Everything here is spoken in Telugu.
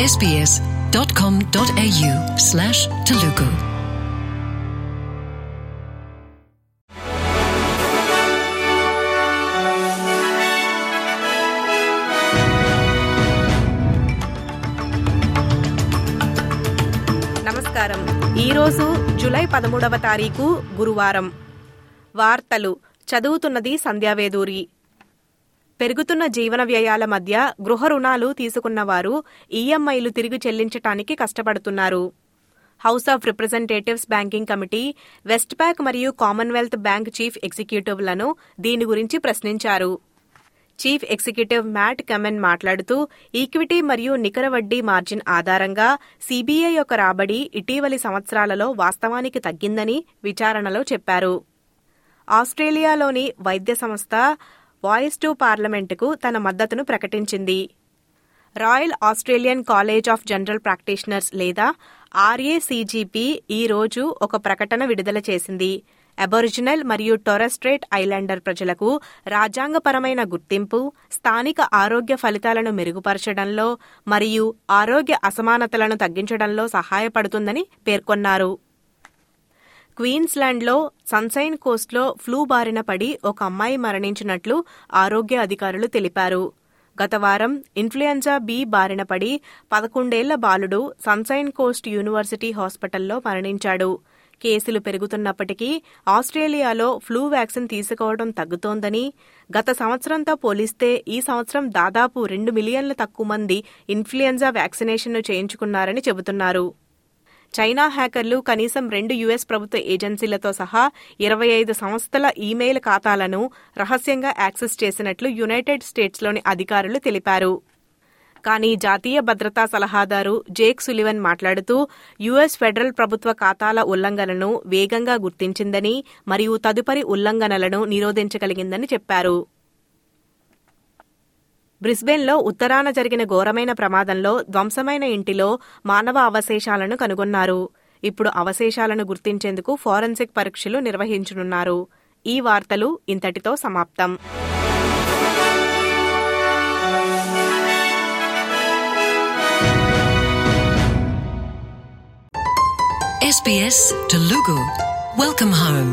sbs.com.au slash Telugu. నమస్కారం. ఈరోజు జూలై పదమూడవ తారీఖు గురువారం. వార్తలు. చదువుతున్నది సంధ్యావేదూరి. పెరుగుతున్న జీవన వ్యయాల మధ్య గృహ రుణాలు తీసుకున్నవారు ఈఎంఐలు తిరిగి చెల్లించటానికి కష్టపడుతున్నారు. House of Representatives banking committee Westpac మరియు కామన్వెల్త్ బ్యాంక్ చీఫ్ ఎగ్జిక్యూటివ్లను దీని గురించి ప్రశ్నించారు. చీఫ్ ఎగ్జిక్యూటివ్ మ్యాట్ కమెన్ మాట్లాడుతూ ఈక్విటీ మరియు నికర వడ్డీ మార్జిన్ ఆధారంగా సీబీఐ యొక్క రాబడి ఇటీవలి సంవత్సరాలలో వాస్తవానికి తగ్గిందని విచారణలో చెప్పారు. ఆస్ట్రేలియాలోని వైద్య సంస్థ వాయిస్ టు పార్లమెంటుకు తన మద్దతును ప్రకటించింది. Royal Australian College of General Practitioners లేదా ఆర్ఏసీజీపీ ఈ రోజు ఒక ప్రకటన విడుదల చేసింది. అబొరిజినల్ మరియు టొరస్ట్రేట్ ఐలాండర్ ప్రజలకు రాజ్యాంగపరమైన గుర్తింపు స్థానిక ఆరోగ్య ఫలితాలను మెరుగుపరచడంలో మరియు ఆరోగ్య అసమానతలను తగ్గించడంలో సహాయపడుతుందని పేర్కొన్నారు. క్వీన్స్లాండ్లో సన్సైన్ కోస్ట్లో ఫ్లూ బారిన పడి ఒక అమ్మాయి మరణించినట్లు ఆరోగ్య అధికారులు తెలిపారు. గత వారం ఇన్ఫ్లుయెంజా బి బారిన పడి పదకొండేళ్ళ బాలుడు సన్సైన్ కోస్ట్ యూనివర్సిటీ హాస్పిటల్లో మరణించాడు. కేసులు పెరుగుతున్నప్పటికీ ఆస్ట్రేలియాలో ఫ్లూ వ్యాక్సిన్ తీసుకోవడం తగ్గుతోందని గత సంవత్సరంతో పోలిస్తే ఈ సంవత్సరం దాదాపు రెండు మిలియన్ల తక్కువ మంది ఇన్ఫ్లుయెంజా వ్యాక్సినేషన్ను చేయించుకున్నారని చెబుతున్నారు. చైనా హ్యాకర్లు కనీసం రెండు యుఎస్ ప్రభుత్వ ఏజెన్సీలతో సహా ఇరవై ఐదు సంస్థల ఈమెయిల్ ఖాతాలను రహస్యంగా యాక్సెస్ చేసినట్లు యునైటెడ్ స్టేట్స్లోని అధికారులు తెలిపారు. కానీ జాతీయ భద్రతా సలహాదారు జేక్ సులివన్ మాట్లాడుతూ యుఎస్ ఫెడరల్ ప్రభుత్వ ఖాతాల ఉల్లంఘనను వేగంగా గుర్తించిందని మరియు తదుపరి ఉల్లంఘనలను నిరోధించగలిగిందని చెప్పారు. బ్రిస్బెన్లో ఉత్తరాన జరిగిన ఘోరమైన ప్రమాదంలో ధ్వంసమైన ఇంటిలో మానవ అవశేషాలను కనుగొన్నారు ఇప్పుడు అవశేషాలను గుర్తించేందుకు ఫోరెన్సిక్ పరీక్షలు నిర్వహించనున్నారు ఈ వార్తలు ఇంతటితో సమాప్తం SBS Telugu. Welcome home.